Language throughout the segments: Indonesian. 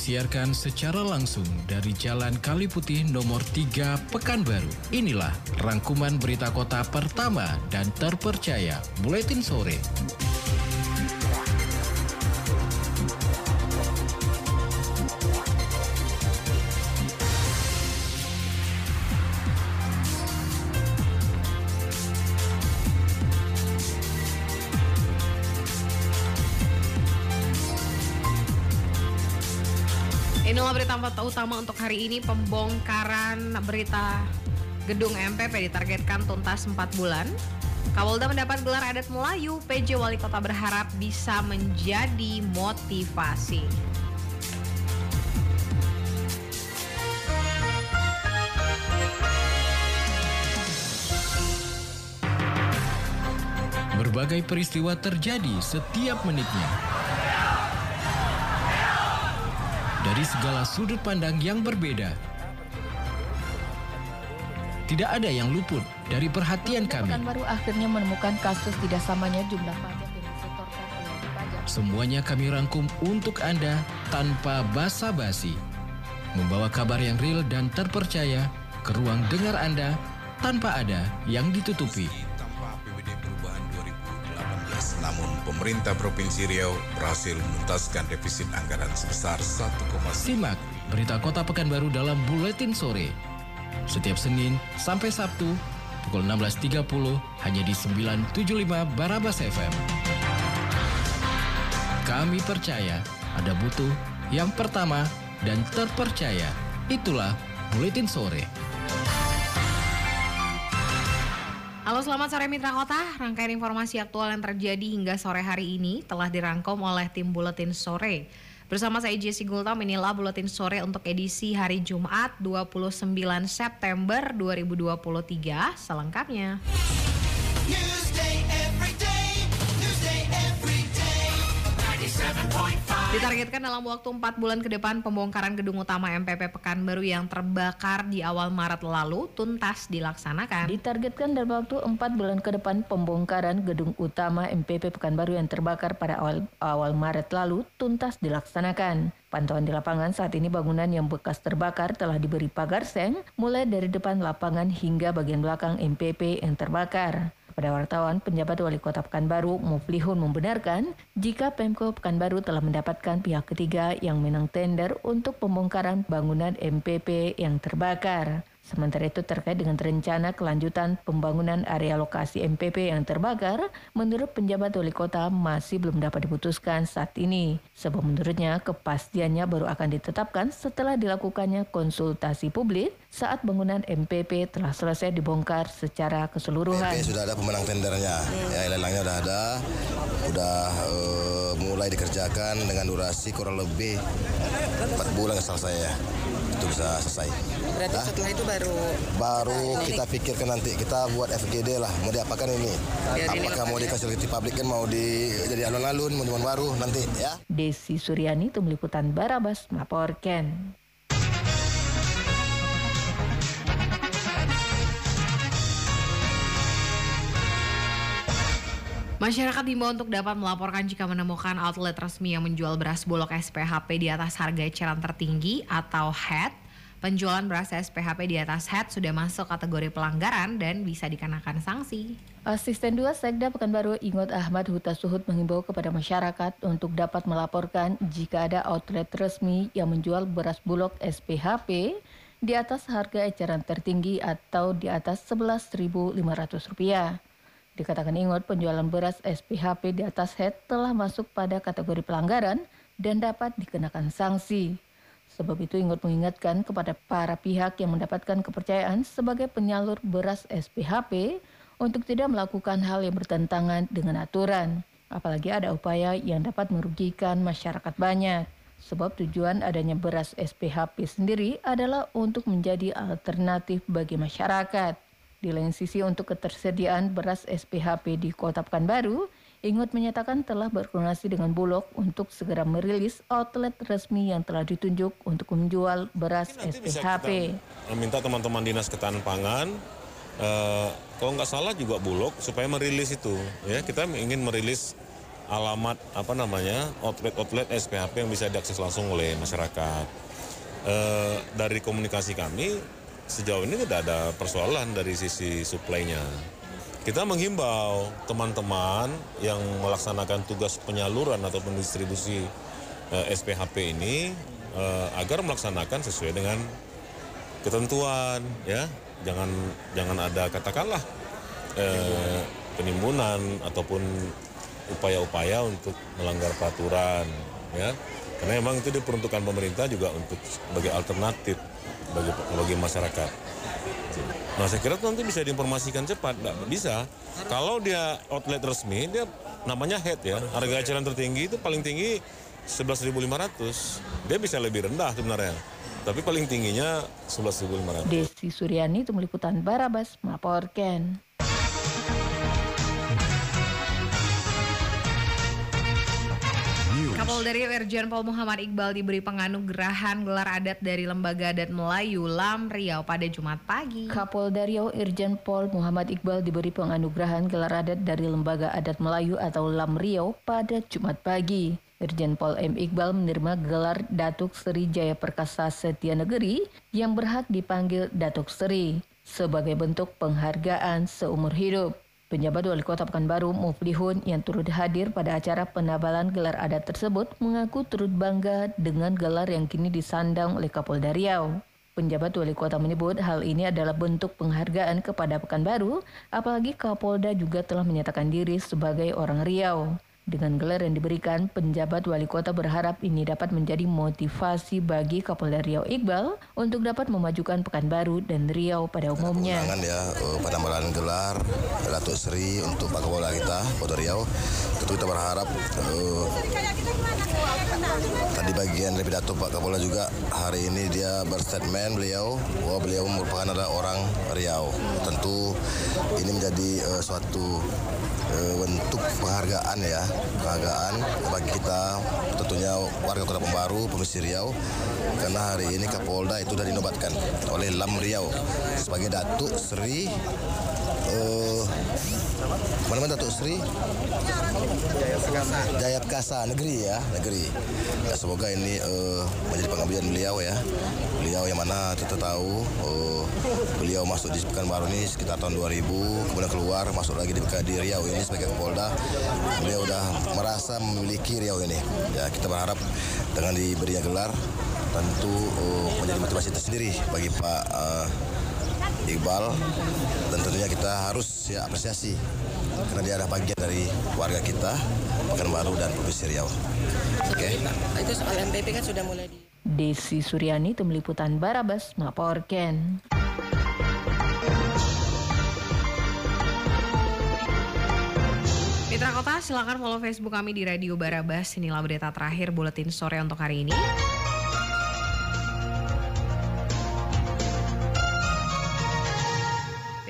disiarkan secara langsung dari Jalan Kaliputih nomor 3 Pekanbaru. Inilah rangkuman berita kota pertama dan terpercaya Buletin Sore. Inilah berita utama untuk hari ini pembongkaran berita gedung MPP ditargetkan tuntas 4 bulan. Kapolda mendapat gelar adat Melayu, PJ Wali Kota berharap bisa menjadi motivasi. Berbagai peristiwa terjadi setiap menitnya. Dari segala sudut pandang yang berbeda. Tidak ada yang luput dari perhatian kami. baru akhirnya menemukan kasus tidak samanya jumlah pajak. Semuanya kami rangkum untuk Anda tanpa basa-basi. Membawa kabar yang real dan terpercaya ke ruang dengar Anda tanpa ada yang ditutupi. Namun pemerintah Provinsi Riau berhasil menuntaskan defisit anggaran sebesar 1,9 Simak berita Kota Pekanbaru dalam Buletin Sore. Setiap Senin sampai Sabtu pukul 16.30 hanya di 975 Barabas FM. Kami percaya ada butuh yang pertama dan terpercaya. Itulah Buletin Sore. Halo selamat sore Mitra Kota, rangkaian informasi aktual yang terjadi hingga sore hari ini telah dirangkum oleh tim Buletin Sore. Bersama saya Jesse Gultom, inilah Buletin Sore untuk edisi hari Jumat 29 September 2023, selengkapnya. Every day. Ditargetkan dalam waktu 4 bulan ke depan pembongkaran gedung utama MPP Pekanbaru yang terbakar di awal Maret lalu tuntas dilaksanakan. Ditargetkan dalam waktu 4 bulan ke depan pembongkaran gedung utama MPP Pekanbaru yang terbakar pada awal, awal Maret lalu tuntas dilaksanakan. Pantauan di lapangan saat ini bangunan yang bekas terbakar telah diberi pagar seng mulai dari depan lapangan hingga bagian belakang MPP yang terbakar. Pada wartawan, penjabat wali kota Pekanbaru, Muflihun membenarkan jika Pemko Pekanbaru telah mendapatkan pihak ketiga yang menang tender untuk pembongkaran bangunan MPP yang terbakar. Sementara itu terkait dengan rencana kelanjutan pembangunan area lokasi MPP yang terbakar, menurut penjabat wali kota masih belum dapat diputuskan saat ini. Sebab menurutnya kepastiannya baru akan ditetapkan setelah dilakukannya konsultasi publik saat bangunan MPP telah selesai dibongkar secara keseluruhan. MP sudah ada pemenang tendernya, ya lelangnya sudah ada, sudah eh, mulai dikerjakan dengan durasi kurang lebih 4 bulan selesai ya, itu bisa selesai. Berarti Dah. setelah itu baru Baru kita pikirkan nanti kita buat FGD lah, mau diapakan ini? Biar ini Apakah mau ya. dikasih facility public kan mau di jadi alun-alun, monumen baru nanti ya? Desi Suryani, Tim Liputan Barabas, melaporkan. Masyarakat diimbau untuk dapat melaporkan jika menemukan outlet resmi yang menjual beras bulog SPHP di atas harga eceran tertinggi atau HET. Penjualan beras SPHP di atas HET sudah masuk kategori pelanggaran dan bisa dikenakan sanksi. Asisten 2 Sekda Pekanbaru Ingot Ahmad Huta Suhud mengimbau kepada masyarakat untuk dapat melaporkan jika ada outlet resmi yang menjual beras bulog SPHP di atas harga eceran tertinggi atau di atas Rp11.500. Dikatakan Ingot, penjualan beras SPHP di atas head telah masuk pada kategori pelanggaran dan dapat dikenakan sanksi. Sebab itu Ingot mengingatkan kepada para pihak yang mendapatkan kepercayaan sebagai penyalur beras SPHP untuk tidak melakukan hal yang bertentangan dengan aturan. Apalagi ada upaya yang dapat merugikan masyarakat banyak. Sebab tujuan adanya beras SPHP sendiri adalah untuk menjadi alternatif bagi masyarakat. Di lain sisi untuk ketersediaan beras SPHP di Kota Pekanbaru, Ingot menyatakan telah berkoordinasi dengan Bulog untuk segera merilis outlet resmi yang telah ditunjuk untuk menjual beras Nanti SPHP. kita minta teman-teman dinas ketahanan pangan, eh, kalau nggak salah juga Bulog supaya merilis itu, ya kita ingin merilis alamat apa namanya outlet-outlet SPHP yang bisa diakses langsung oleh masyarakat. Eh, dari komunikasi kami sejauh ini tidak ada persoalan dari sisi suplainya. Kita menghimbau teman-teman yang melaksanakan tugas penyaluran ataupun distribusi eh, SPHP ini eh, agar melaksanakan sesuai dengan ketentuan ya jangan jangan ada katakanlah eh, penimbunan ataupun upaya-upaya untuk melanggar peraturan ya karena memang itu diperuntukkan pemerintah juga untuk sebagai alternatif bagi bagi masyarakat. Nah saya kira nanti bisa diinformasikan cepat, nggak bisa. Kalau dia outlet resmi, dia namanya head ya, harga eceran tertinggi itu paling tinggi 11.500. Dia bisa lebih rendah sebenarnya, tapi paling tingginya 11.500. Desi Suryani, Tim Liputan Barabas, melaporkan. Kapolri Irjen Pol Muhammad Iqbal diberi penganugerahan gelar adat dari Lembaga Adat Melayu Lam Riau pada Jumat pagi. Kapolda Riau Irjen Pol Muhammad Iqbal diberi penganugerahan gelar adat dari Lembaga Adat Melayu atau LAM Riau pada Jumat pagi. Irjen Pol M. Iqbal menerima gelar Datuk Seri Jaya Perkasa Setia Negeri yang berhak dipanggil Datuk Seri sebagai bentuk penghargaan seumur hidup. Penjabat Wali Kota Pekanbaru Muflihun yang turut hadir pada acara penabalan gelar adat tersebut mengaku turut bangga dengan gelar yang kini disandang oleh Kapolda Riau. Penjabat Wali Kota menyebut hal ini adalah bentuk penghargaan kepada Pekanbaru, apalagi Kapolda juga telah menyatakan diri sebagai orang Riau. Dengan gelar yang diberikan, penjabat wali kota berharap ini dapat menjadi motivasi bagi Kapolda Riau Iqbal untuk dapat memajukan Pekanbaru dan Riau pada umumnya. Kemenangan ya eh, penambahan gelar Datuk Seri untuk Pak Kapolda kita, Polda Riau. Tentu kita berharap eh, tadi bagian dari pidato Pak Kapolda juga hari ini dia berstatement beliau bahwa beliau merupakan adalah orang Riau. Tentu ini menjadi eh, suatu eh, bentuk penghargaan ya, penghargaan bagi kita tentunya warga Kota Pembaru, Provinsi Riau karena hari ini Kapolda itu sudah dinobatkan oleh Lam Riau sebagai Datuk Seri eh, mana mana Datuk Seri Jaya Perkasa Negeri ya negeri. Ya, semoga ini eh, menjadi pengabdian beliau ya. Beliau yang mana kita tahu eh, beliau masuk di Pekanbaru ini sekitar tahun 2000 kemudian keluar masuk lagi di, di Riau ini sebagai Kapolda. Beliau sudah merasa memiliki Riau ini. Ya kita berharap dengan diberinya gelar tentu eh, menjadi motivasi tersendiri bagi Pak eh, Iqbal dan tentunya kita harus ya apresiasi karena dia adalah bagian dari warga kita Pekanbaru dan Provinsi Riau. Oke. Itu soal MPP kan sudah mulai di Desi Suryani, Tim Liputan Barabas, melaporkan. Mitra Kota, silakan follow Facebook kami di Radio Barabas. Inilah berita terakhir buletin sore untuk hari ini.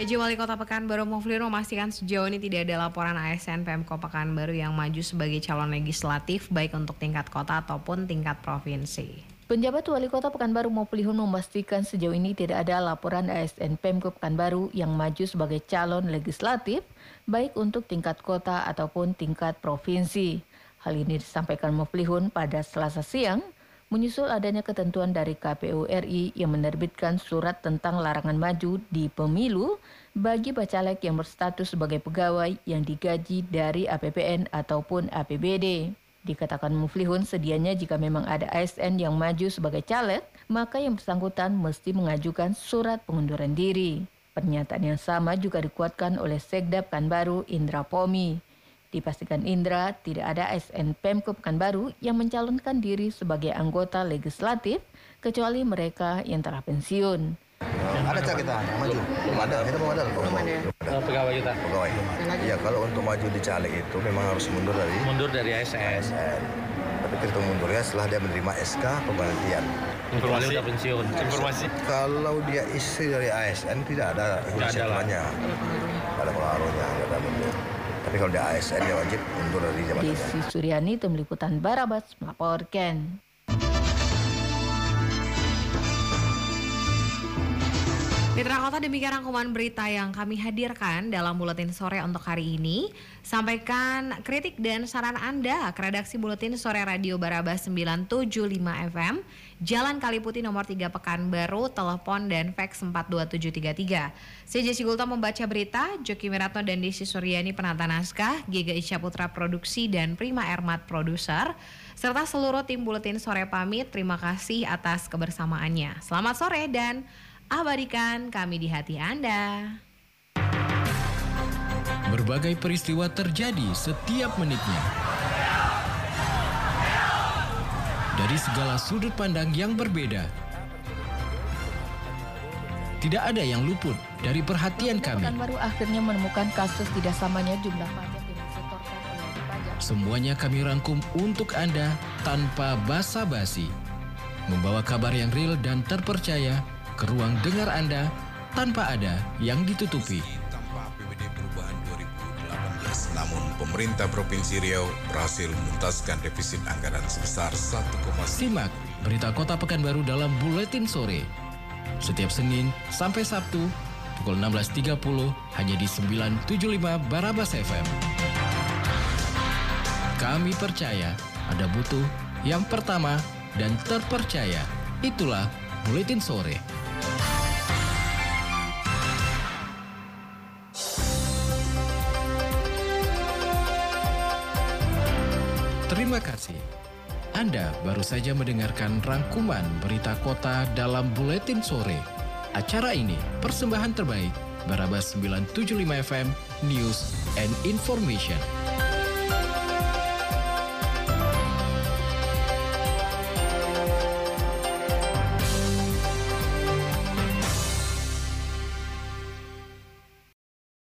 PJ Wali Kota Pekanbaru Muflir memastikan sejauh ini tidak ada laporan ASN PMK Pekanbaru yang maju sebagai calon legislatif baik untuk tingkat kota ataupun tingkat provinsi. Penjabat Wali Kota Pekanbaru Muflihun memastikan sejauh ini tidak ada laporan ASN Pemkop Pekanbaru yang maju sebagai calon legislatif baik untuk tingkat kota ataupun tingkat provinsi. Hal ini disampaikan Muflihun pada Selasa siang menyusul adanya ketentuan dari KPU RI yang menerbitkan surat tentang larangan maju di pemilu bagi bacalek yang berstatus sebagai pegawai yang digaji dari APBN ataupun APBD. Dikatakan Muflihun sedianya jika memang ada ASN yang maju sebagai caleg, maka yang bersangkutan mesti mengajukan surat pengunduran diri. Pernyataan yang sama juga dikuatkan oleh Sekda Pekanbaru Indra Pomi. Dipastikan Indra tidak ada ASN Pemkop Pekanbaru yang mencalonkan diri sebagai anggota legislatif kecuali mereka yang telah pensiun. Ada cak kita yang maju? Belum ada, kita belum ada. Belum ada. pegawai kita Pegawai. Iya, kalau untuk maju di caleg itu memang harus mundur dari mundur dari ASN ASN. Tapi kita mundurnya setelah dia menerima SK pemberhentian. informasi udah pensiun informasi Kalau dia istri dari ASN tidak ada ada lah. inisiatifnya. Tidak ada pengaruhnya, mundur. Tapi kalau dia ASN dia wajib mundur dari jabatannya. Desi Suryani, Tim Liputan Barabas, melaporkan. Mitra Kota demikian rangkuman berita yang kami hadirkan dalam Buletin Sore untuk hari ini. Sampaikan kritik dan saran Anda ke redaksi Buletin Sore Radio Barabas 975 FM, Jalan Kaliputi nomor 3 Pekanbaru, telepon dan fax 42733. Saya Jesse Gulta membaca berita, Joki Miratno dan Desi Suryani penata naskah, Giga Isya Putra Produksi dan Prima Ermat Produser, serta seluruh tim Buletin Sore pamit. Terima kasih atas kebersamaannya. Selamat sore dan abadikan kami di hati Anda. Berbagai peristiwa terjadi setiap menitnya. Dari segala sudut pandang yang berbeda. Tidak ada yang luput dari perhatian kami. Pekanbaru akhirnya menemukan kasus tidak samanya jumlah pajak yang disetorkan oleh wajib pajak. Semuanya kami rangkum untuk Anda tanpa basa-basi. Membawa kabar yang real dan terpercaya ke ruang dengar Anda tanpa ada yang ditutupi. Namun pemerintah Provinsi Riau berhasil menuntaskan defisit anggaran sebesar 1,9 Simak berita Kota Pekanbaru dalam Buletin Sore. Setiap Senin sampai Sabtu pukul 16.30 hanya di 975 Barabas FM. Kami percaya ada butuh yang pertama dan terpercaya. Itulah Buletin Sore. Terima kasih. Anda baru saja mendengarkan rangkuman berita kota dalam Buletin Sore. Acara ini persembahan terbaik Barabas 975 FM News and Information.